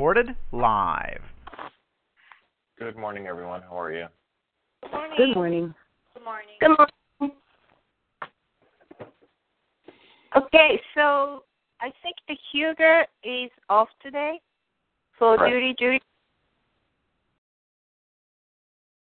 Recorded live. Good morning, everyone. How are you? Good morning. Good morning. Good morning. Good morning. Okay, so I think the Huger is off today for Right. duty duty.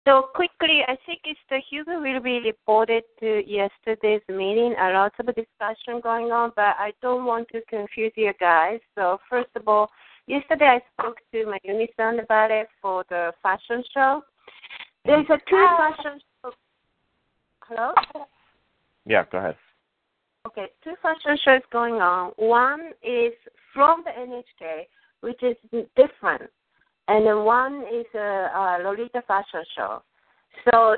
So quickly, I think it's the Huger will be reported to yesterday's meeting. A lot of discussion going on, but I don't want to confuse you guys. So first of all, yesterday I spoke to my unison about it for the fashion show. There's a two fashion show. Hello. Yeah, go ahead. Okay, two fashion shows going on. One is from the NHK, which is different, and then one is a, a Lolita fashion show. So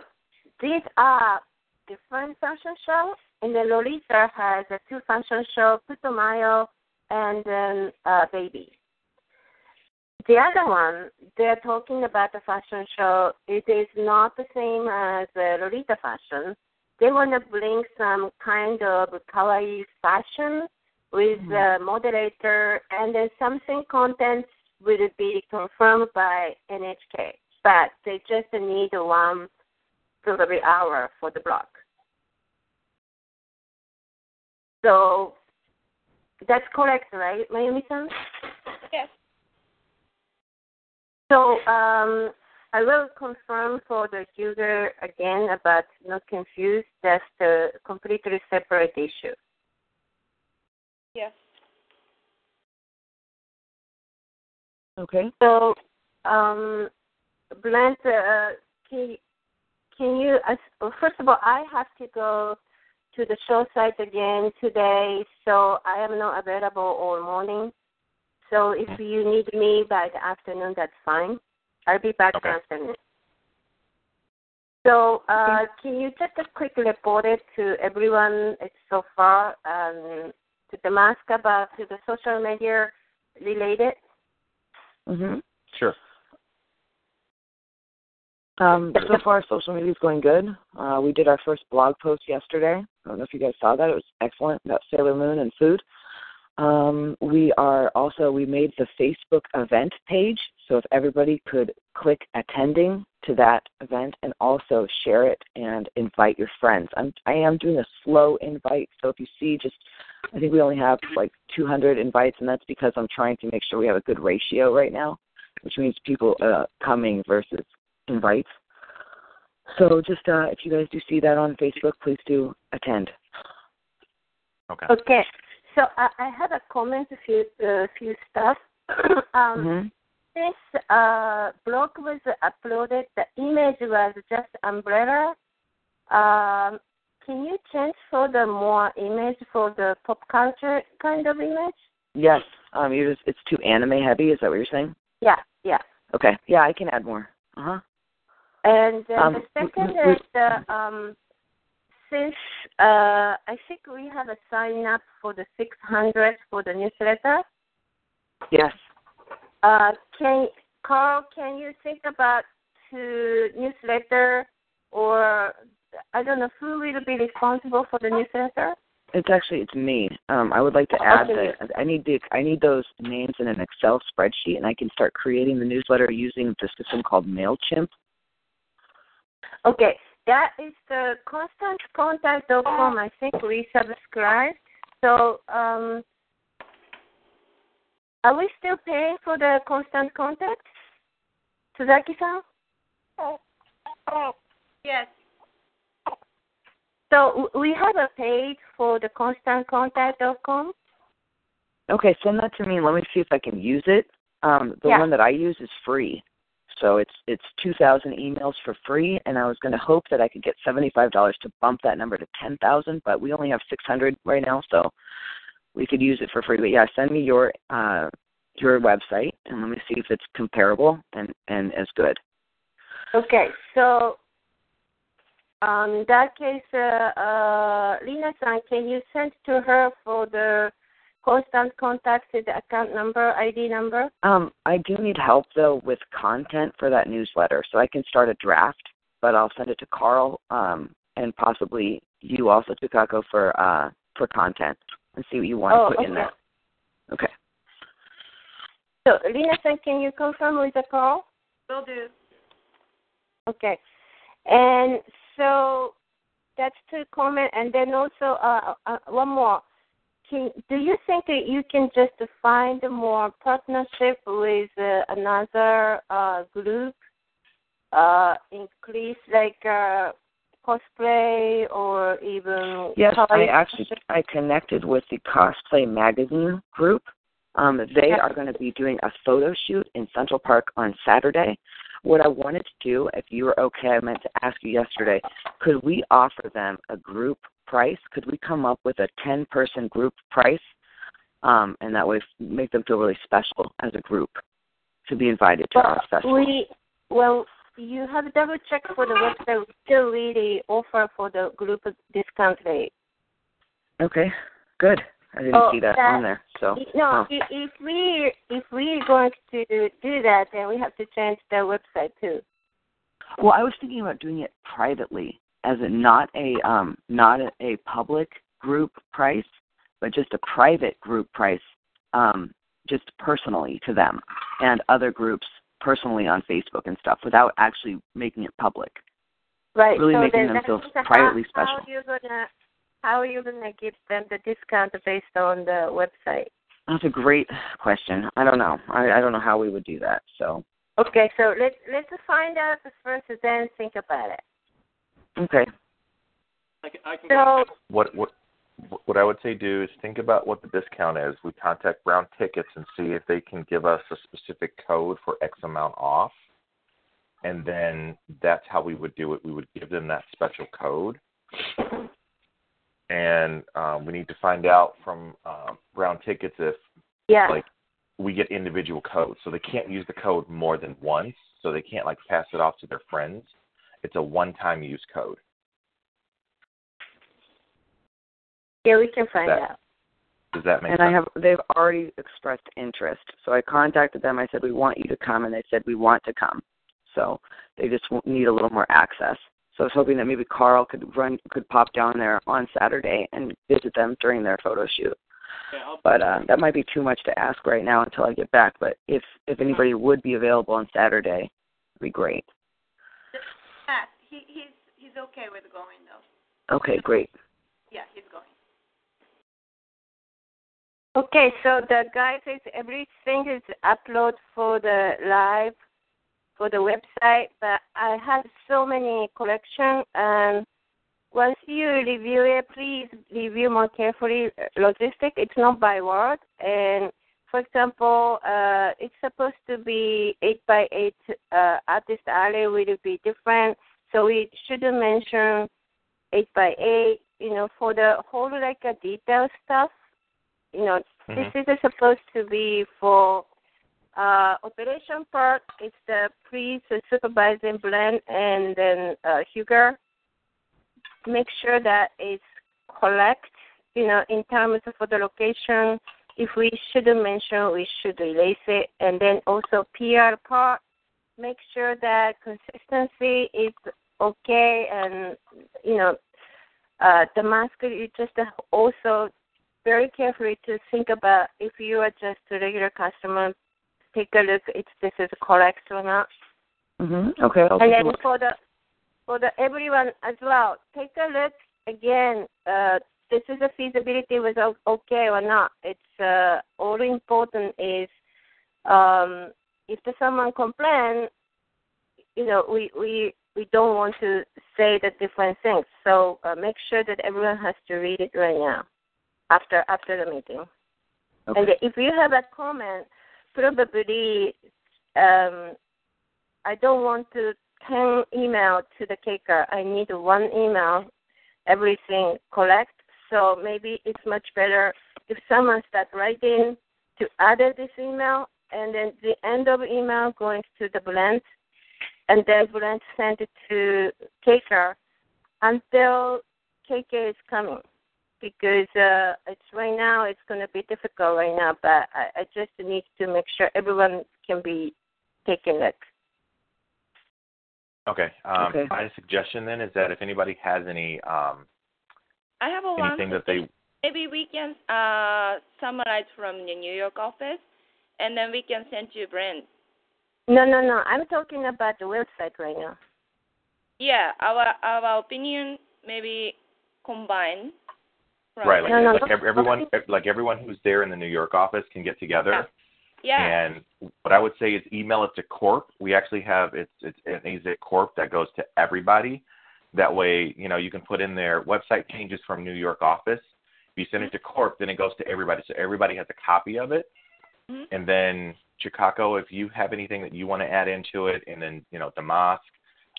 these are different fashion shows, and then Lolita has a two fashion show, Putumayo and then uh, Baby. The other one, they're talking about the fashion show. It is not the same as uh, Lolita fashion they want to bring some kind of kawaii fashion with the moderator, and then something content will be confirmed by NHK. But they just need one probably hour for the block. So that's correct, right, Mayumi-san? Yes. So um, I will confirm for the user again about not confused. That's the completely separate issue. Yes. Okay. So, um, Brent, uh, can can you? Uh, well, first of all, I have to go to the show site again today, so I am not available all morning. So if you need me by the afternoon, that's fine. I'll be back Okay. in the afternoon. So, uh, can you just quickly report it to everyone so far um, to the mask about to the social media related? Mhm. Sure. Um, so far, social media is going good. Uh, we did our first blog post yesterday. I don't know if you guys saw that. It was excellent about Sailor Moon and food. Um, we are also we made the Facebook event page, so if everybody could click attending to that event and also share it and invite your friends. I'm I am doing a slow invite, so if you see just I think we only have like 200 invites, and that's because I'm trying to make sure we have a good ratio right now, which means people uh, coming versus invites. So just uh, if you guys do see that on Facebook, please do attend. Okay. Okay. So I, I have a comment, a few, uh, few stuff. um, hmm This uh, blog was uploaded. The image was just umbrella. Um, can you change for the more image for the pop culture kind of image? Yes. Um, you just it's too anime heavy. Is that what you're saying? Yeah, yeah. Okay. Yeah, I can add more. Uh huh. And uh, Um, the second is the um, since uh, I think we have a sign up for the 600 for the newsletter. Yes. Uh, can Carl, can you think about to newsletter or I don't know who will be responsible for the newsletter? It's actually it's me. Um, I would like to add Okay. that I need the I need those names in an Excel spreadsheet, and I can start creating the newsletter using the system called Mailchimp. Okay, that is the constantcontact.com. I think we subscribed. So, um, are we still paying for the constant contact? Suzaki-san? Yes. So we have a page for the constantcontact.com. Okay, send that to me and let me see if I can use it. Um, the Yeah. one that I use is free, So it's it's 2,000 emails for free, and I was going to hope that I could get $75 to bump that number to 10,000, but we only have 600 right now, so we could use it for free. But yeah, send me your uh, your website, and let me see if it's comparable and and as good. Okay, so um, in that case, uh, uh, Lina-san, can you send to her for the constant contact with the account number, ID number? Um, I do need help though with content for that newsletter, so I can start a draft, but I'll send it to Carl um, and possibly you also, to Tukako, for uh, for content and see what you want oh, to put okay. in there. Okay. So, Lina-san, can you confirm with the call? Will do. Okay. And so that's to comment, and then also uh, uh, one more. Can, do you think that you can just find more partnership with uh, another uh, group, uh, increase like uh, cosplay or even Yes, I actually I connected with the Cosplay Magazine group. Um, they are going to be doing a photo shoot in Central Park on Saturday. What I wanted to do, if you were okay, I meant to ask you yesterday, could we offer them a group price? Could we come up with a 10 person group price? Um, and that way make them feel really special as a group to be invited to our Well, festival. we well, you have double check for the website. We still really offer for the group discount rate. Okay, good. I didn't Oh, see that, that- on there. So No, oh. if we if we're going to do that, then we have to change the website too. Well, I was thinking about doing it privately, as a not a um not a, a public group price, but just a private group price, um, just personally to them and other groups personally on Facebook and stuff, without actually making it public. Right. Really so making them feel privately how, special. How you gonna how are you gonna give them the discount based on the website? That's a great question. I don't know. I, I don't know how we would do that. So Okay, so let's let's find out first, and then think about it. okay, I can, I can So What what what I would say do is think about what the discount is. We contact Brown Tickets and see if they can give us a specific code for X amount off, and then that's how we would do it. We would give them that special code, mm-hmm. And um, we need to find out from um, Brown Tickets if yeah. like we get individual codes, so they can't use the code more than once. So they can't like pass it off to their friends. It's a one-time use code. yeah, we can find that out. Does that make sense? and sense? I have they've already expressed interest. So I contacted them. I said we want you to come, and they said we want to come. So they just w- need a little more access. So I was hoping that maybe Carl could run could pop down there on Saturday and visit them during their photo shoot. Yeah, But uh, that might be too much to ask right now until I get back. But if if anybody would be available on Saturday, it'd be great. Matt, he, he's he's okay with going though. Okay, great. Yeah, he's going. Okay, so the guy says everything is uploaded for the live for the website, but I have so many collection and once you review it, please review more carefully logistic. It's not by word. And for example, uh, it's supposed to be eight by eight uh, artist alley will be different. So we shouldn't mention eight by eight. You know, for the whole like a detail stuff. You know, Mhm. this is supposed to be for uh, operation part. It's the pre supervising blend and then uh, sugar make sure that it's correct, you know, in terms of the location. If we shouldn't mention, we should erase it. And then also PR part, make sure that consistency is okay. And, you know, uh, the mask, you just also very carefully to think about if you are just a regular customer, take a look if this is correct or not. Mhm. Okay. I'll And then for the for the everyone as well, take a look again. Uh, this is a feasibility was okay or not. It's uh, all important is um, if the someone complain, you know, we we we don't want to say the different things. So uh, make sure that everyone has to read it right now after after the meeting. Okay. And if you have a comment, probably um, I don't want to ten email to the caker. I need one email, everything correct. So maybe it's much better if someone start writing to add this email, and then the end of email going to the blend, and then blend send it to caker until KK is coming because uh, it's right now it's going to be difficult right now, but I, I just need to make sure everyone can be taking it. Okay. Um, Okay. My suggestion then is that if anybody has any um, I have a one. anything that they Maybe we can uh, summarize from the New York office, and then we can send you Brent. No, no, no. I'm talking about the website right now. Yeah, our our opinion maybe combine. From right like, No, no, like no. ev- everyone like everyone who's there in the New York office can get together. Yeah. And what I would say is email it to Corp. We actually have it's it's an AZIX Corp that goes to everybody. That way, you know, you can put in their website changes from New York office. If you send it to Corp, then it goes to everybody, so everybody has a copy of it. Mhm. And then Chicago, if you have anything that you want to add into it, and then you know Damask.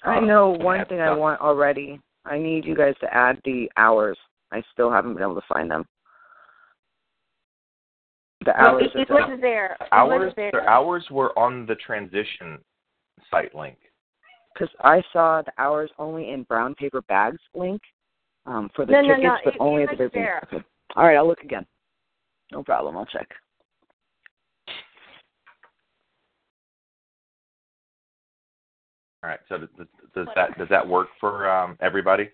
I um, know can one add thing I want already. I need you guys to add the hours. I still haven't been able to find them. The No, hours. it, it was there. It Hours, was there. their hours were on the transition site link. because I saw the hours only in brown paper bags link um, for the No, no, tickets, no, but it- only it at the was very there. Okay. All right, I'll look again. No problem. I'll check. All right. So does, does that does that work for um, everybody?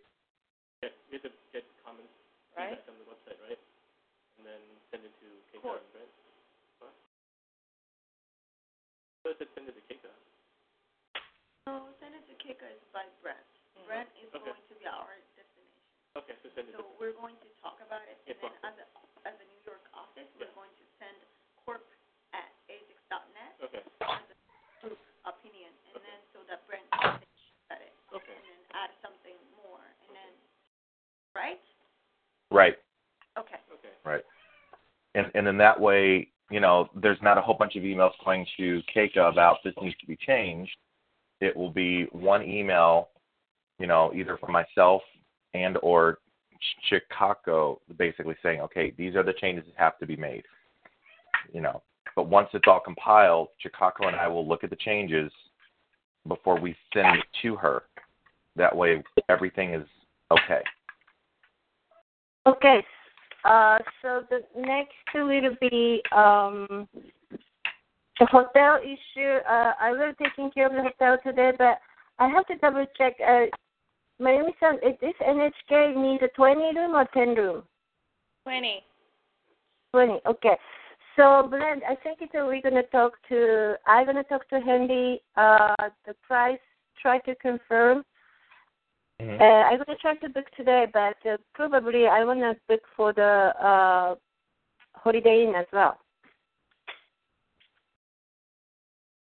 Yeah, we have to get comments Right. feedback on the website, right? And then send it to Cool. right? What? So it said send it to Keika. No, send it to Kika is by Brent. Mm-hmm. Brent is Okay. going to be our destination. Okay, so send it So to we're going to talk about it, and then ma'am. as a, as a New York office, we're going to send corp at azix.net Okay. as a group opinion, and then so that Brent can at it, Okay. and then add something more, and then, right? Right. Okay. Okay. Right. And then that way, you know, there's not a whole bunch of emails going to Keika about this needs to be changed. It will be one email, you know, either from myself and or Ch- Chicago, basically saying, okay, these are the changes that have to be made. You know, but once it's all compiled, Chicago and I will look at the changes before we send it to her. That way, everything is okay. Okay. Uh, so the next will be um, the hotel issue. Uh, I will taking care of the hotel today, but I have to double check. Uh, Mayumi-san, is this NHK need a 20 room or 10 room? Twenty. 20. Okay. So, Brent, I think it's, uh, we're going to talk to, I'm going to talk to Henry, uh, the price, try to confirm. Mhm. Uh, I'm going to try to book today, but uh, probably I want to book for the uh, Holiday Inn as well.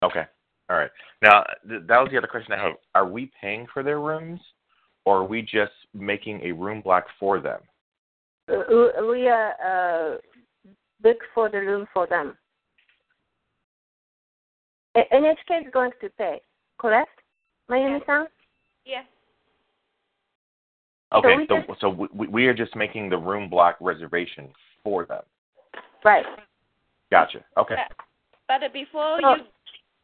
Okay. All right. Now, th- that was the other question I had. Are we paying for their rooms, or are we just making a room block for them? Uh, we are uh, book for the room for them. NHK is going to pay, correct? Mayumi-san? Yeah. Okay. we So, just- so we, we are just making the room block reservation for them. Right. Gotcha. Okay. But before you,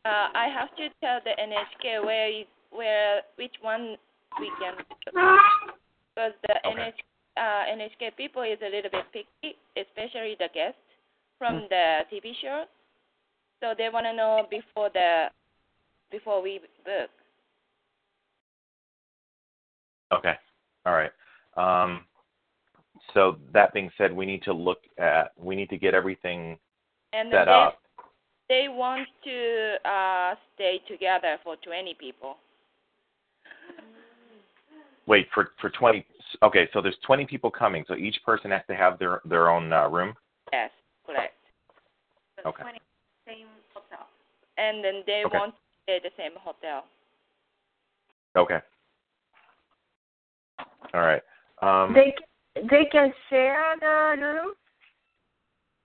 uh, I have to tell the NHK where is, where which one we can because the Okay. NH, uh, NHK people is a little bit picky, especially the guests from Hmm. the TV show. So they want to know before the before we book. Okay. All right. Um, so that being said, we need to look at we need to get everything And set they up. they want to uh, stay together for 20 people. Wait for for twenty. Okay, so there's twenty people coming, so each person has to have their their own uh, room. Yes, correct. The Okay. 20 same hotel. And then they Okay. want to stay the same hotel. Okay. All right. Um, They they can share the room.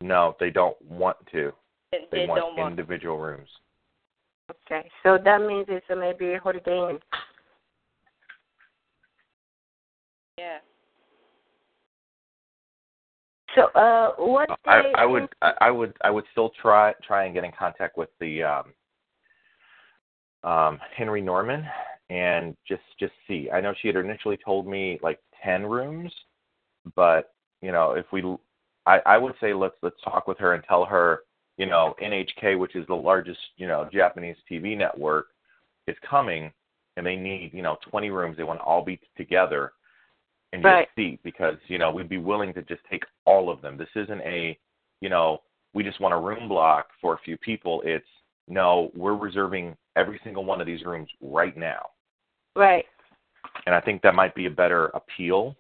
no, they don't want to. They, They, they want don't want. individual rooms. Okay, so that means it's uh, maybe Holiday Inn. Yeah. So, uh, what day? I, I would I, I would I would still try try and get in contact with the um, um, Henry Norman and just just see. I know she had initially told me like ten rooms, but you know if we I, I would say let's let's talk with her and tell her you know NHK, which is the largest you know Japanese TV network, is coming and they need you know 20 rooms. They want to all be together and Right. just see because you know we'd be willing to just take all of them. This isn't a you know we just want a room block for a few people. It's no, we're reserving every single one of these rooms right now. Right. And I think that might be a better appeal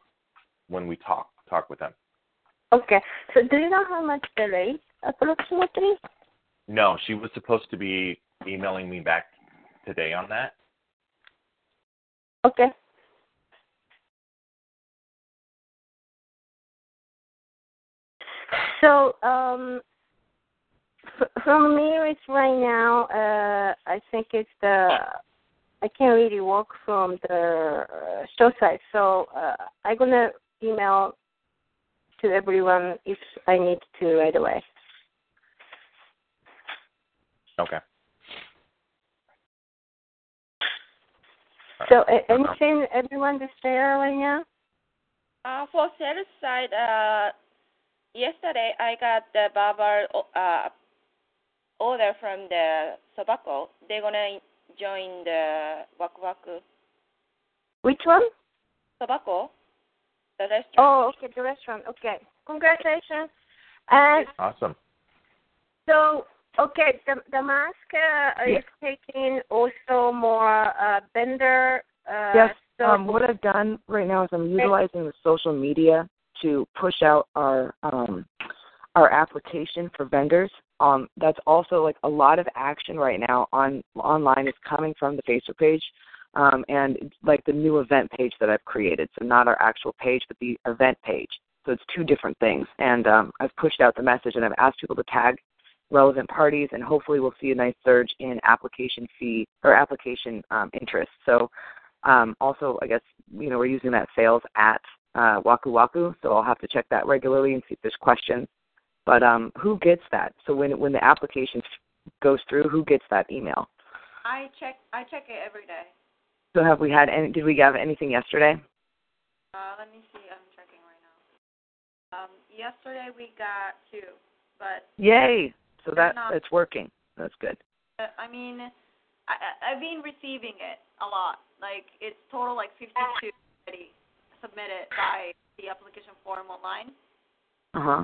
when we talk talk with them. Okay. So, do you know how much the rate approximately? No, she was supposed to be emailing me back today on that. Okay. So, um, f- from me, it's right now. Uh, I think it's the. I can't really work from the uh, show site, so uh, I'm gonna email to everyone if I need to right away. Okay. So, a- anything everyone is there right now? Uh, for sales side, uh, yesterday I got the barber uh, order from the Tobacco. They're gonna join the Waku Waku Which one? Tobacco, the restaurant. Oh, okay, the restaurant. Okay, congratulations. And Awesome. so, okay, the the mask uh, is taking also more uh, vendor. Uh, Yes. So, Um, what I've done right now is I'm utilizing the social media to push out our um, our application for vendors. Um, that's also like a lot of action right now on online is coming from the Facebook page um, and like the new event page that I've created. So not our actual page, but the event page. So it's two different things. And um, I've pushed out the message and I've asked people to tag relevant parties, and hopefully we'll see a nice surge in application fee or application um, interest. So um, also, I guess you know we're using that sales at uh, Waku Waku, so I'll have to check that regularly and see if there's questions. But um, who gets that? So when when the application goes through, who gets that email? I check I check it every day. So have we had any? Did we have anything yesterday? Uh, let me see. I'm checking right now. Um, yesterday we got two, but Yay! So that not- it's working. That's good. uh, I mean, I I- I've been receiving it a lot. Like it's total like 52 already submitted by the application form online. Uh huh.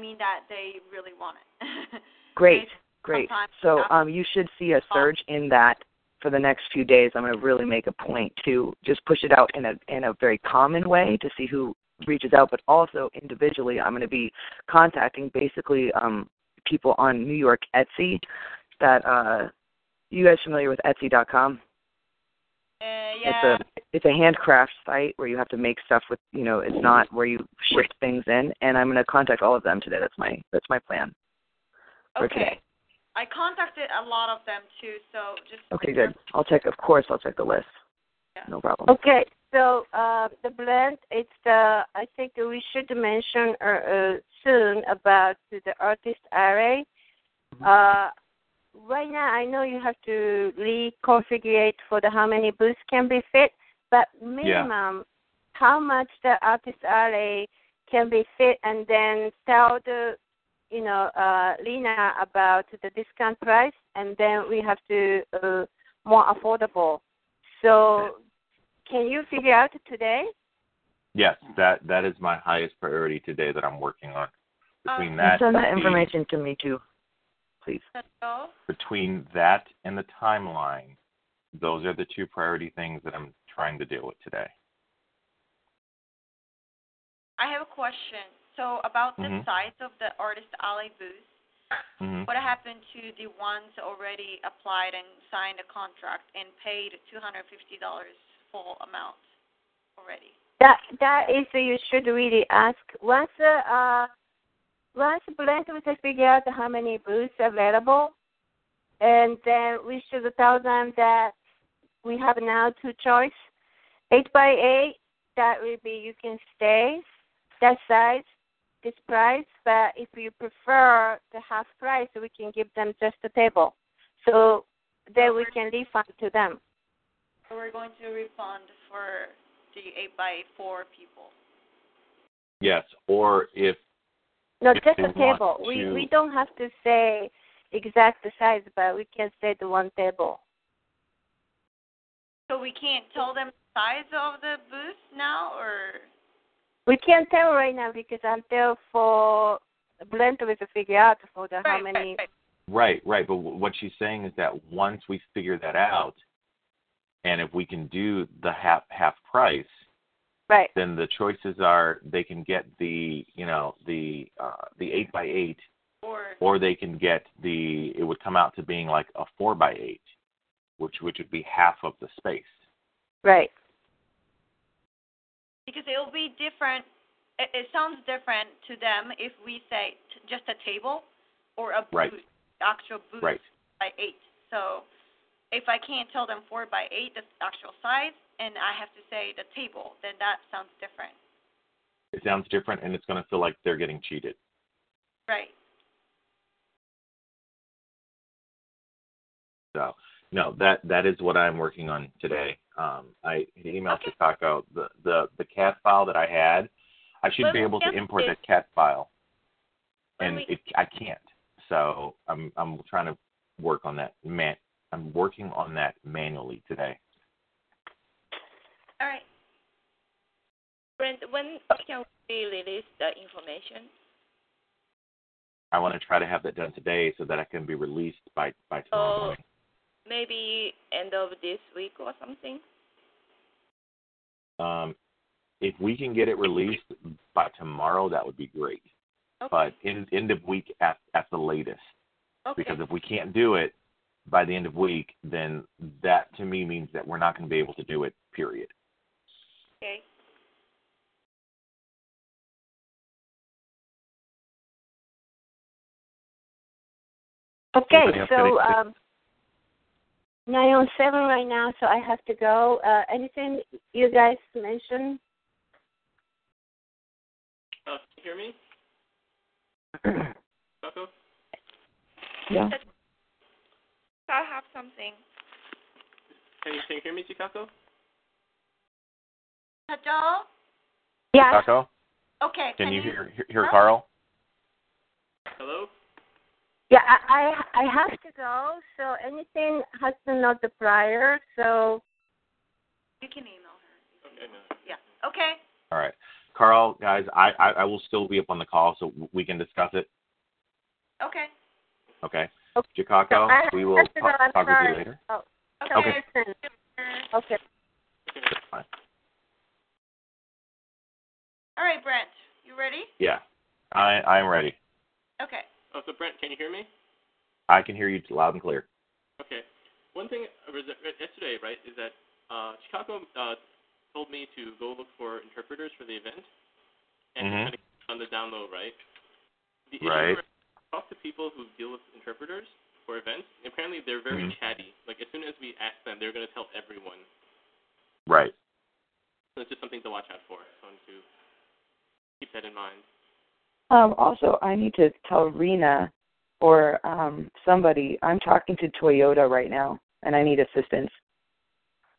Mean that they really want it. Great, great. So um, you should see a surge in that for the next few days. I'm going to really make a point to just push it out in a in a very common way to see who reaches out, but also individually, I'm going to be contacting basically um, people on New York Etsy. That uh, you guys familiar with Etsy.com? Uh, It's a it's a handcraft site where you have to make stuff with you know it's not where you ship things in, and I'm going to contact all of them today. That's my that's my plan okay. today. I contacted a lot of them too, so just Okay, good. I'll check. Of course, I'll check the list. No problem. Okay, so uh, the blend, it's the, I think we should mention uh, uh, soon about the artist array. Uh, right now, I know you have to reconfigure it for the how many booths can be fit, but minimum, how much the artist array can be fit, and then tell the, you know, uh, Lena about the discount price, and then we have to uh, more affordable. So can you figure out today? Yes, that that is my highest priority today that I'm working on. Between Um, that, Send that and the- information to me too, please. So, between that and the timeline, those are the two priority things that I'm trying to deal with today. I have a question. So about the Mhm. size of the artist alley booth, hmm what happened to the ones already applied and signed a contract and paid two hundred fifty dollars full amount already? That that is you should really ask. Once uh once Brent will figure out how many booths are available, and then we should tell them that we have now two choice. Eight by eight, that will be you can stay that size, this price, but if you prefer the half price, we can give them just a table. So then we can refund to them. So we're going to refund for the eight by four people. Yes, or if No, just a table. want We we don't have to say exact size, but we can say the one table. So we can't tell them the size of the booth now, or We can't tell right now because until for Brent will figure out for the how many. right, right. Right, right. But w- what she's saying is that once we figure that out, and if we can do the half half price, Right. then the choices are they can get the you know the uh, the eight by eight, Or or they can get the it would come out to being like a four by eight, which which would be half of the space. Right. because it will be different. It, it sounds different to them if we say t- just a table or a booth, Right. actual booth Right. by eight. So if I can't tell them four by eight, the actual size, and I have to say the table, then that sounds different. It sounds different, and it's going to feel like they're getting cheated. Right. So no, that that is what I'm working on today. Um, I emailed Okay. Chicago the the the CAD file that I had. I should be able to import that CAD file, and we- it, I can't. So I'm I'm trying to work on that. Man, I'm working on that manually today. All right. Brent, when can we release the information? I want to try to have that done today so that I can be released by by tomorrow Oh. morning. Maybe end of this week or something? Um, if we can get it released by tomorrow, that would be great. Okay. But in end of week at at the latest. okay. because if we can't do it by the end of week, then that to me means that we're not going to be able to do it. Period. okay. Okay, Anybody else got so anything? um, nine on seven right now, so I have to go. Uh, anything you guys mentioned? Uh, can you hear me? Taco? Yeah. I have something. Can you, can you hear me, Chicago? Hello. Yeah. Taco, Okay. can you hear hear, hear Huh? Carl? Hello? Yeah, I, I I have to go. So anything has to know the prior. So You can email her. Okay. Yeah. Okay. All right, Carl, guys, I, I I will still be up on the call so we can discuss it. Okay. Okay, Okay. Chicago, So we will have to talk, talk with you later. Oh, Okay. Okay. Okay. Fine. All right, Brent. You ready? Yeah, I I'm ready. Okay. Oh, so Brent, can you hear me? I can hear you loud and clear. Okay. One thing was yesterday, right, is that uh, Chicago uh, told me to go look for interpreters for the event, and Mhm. it's gonna on the down low, right? The issue Right. Where I talk to people who deal with interpreters for events. Apparently, they're very Mhm. chatty. Like as soon as we ask them, they're gonna tell everyone. Right. So it's just something to watch out for. So I want to keep that in mind. Um, also, I need to tell Rena or um, somebody I'm talking to Toyota right now, and I need assistance.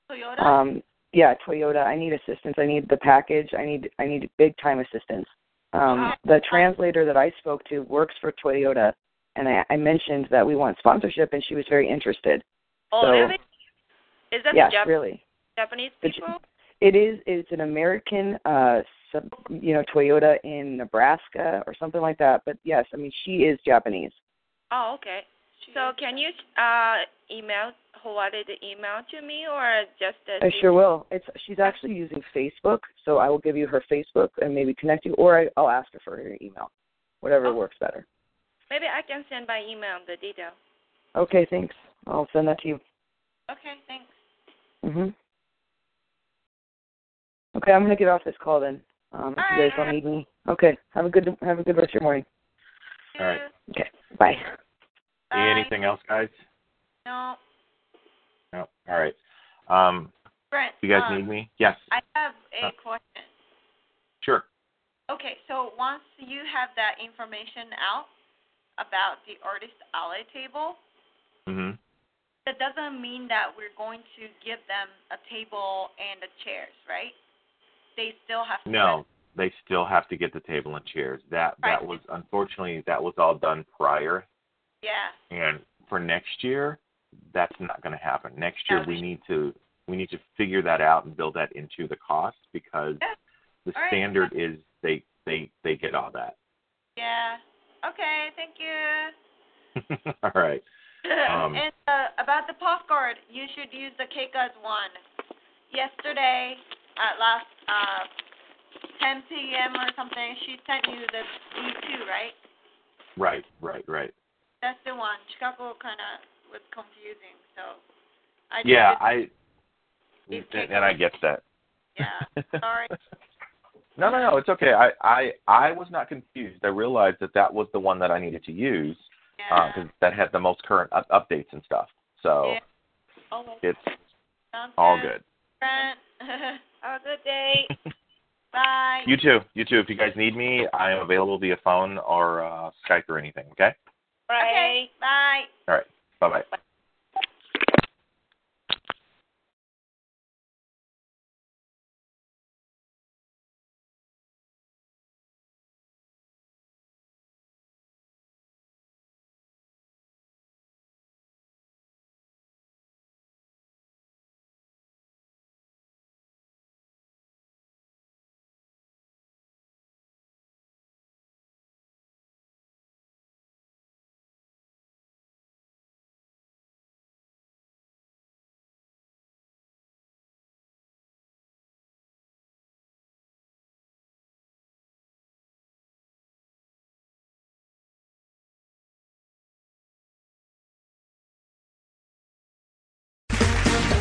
Toyota. Um, yeah, Toyota. I need assistance. I need the package. I need I need big time assistance. Um, the translator that I spoke to works for Toyota, and I, I mentioned that we want sponsorship, and she was very interested. Oh, So- really? Is that yes, Jap- really. Japanese people? It is. It's an American, uh, sub, you know, Toyota in Nebraska or something like that. But yes, I mean she is Japanese. Oh, okay. So can you uh email forwarded the email to me or just I sure will. It's she's actually using Facebook, so I will give you her Facebook and maybe connect you, or I, I'll ask her for her email, whatever Oh. works better. Maybe I can send by email the detail. Okay, thanks. I'll send that to you. okay. Thanks. Mhm. Okay, I'm gonna get off this call then. Um, if you guys don't need me. Okay. Have a good have a good rest of your morning. All right. Okay. Bye. Bye. Anything else, guys? No. No. All right. Um, Brent. you guys um, need me? Yes. I have a Uh. question. Sure. Okay, so once you have that information out about the artist alley table, mm-hmm. that doesn't mean that we're going to give them a table and the chairs, right? They still have to No, they still have to get the table and chairs. That that was unfortunately that was all done prior, Yeah. and for next year, that's not going to happen. Next year, Yeah. we need to we need to figure that out and build that into the cost because Yeah. the All right. standard is they they they get all that. Yeah. Okay, thank you. all right. Um, and uh, about the postcard, you should use the Keika's one. Yesterday at last uh 10 p.m. or something, she sent you the V2, right? Right, right, right. That's the one. Chicago kind of was confusing, so I Yeah, I and, and I get that. yeah. Sorry. No, no, no. It's okay. I, I, I was not confused. I realized that that was the one that I needed to use Yeah. because that had the most current up- updates and stuff. So Yeah. Oh, it's sounds all good. good. Have a good day. Bye. You too. You too. If you guys need me, I am available via phone or uh, Skype or anything. Okay. Okay. Bye. All right. Bye bye.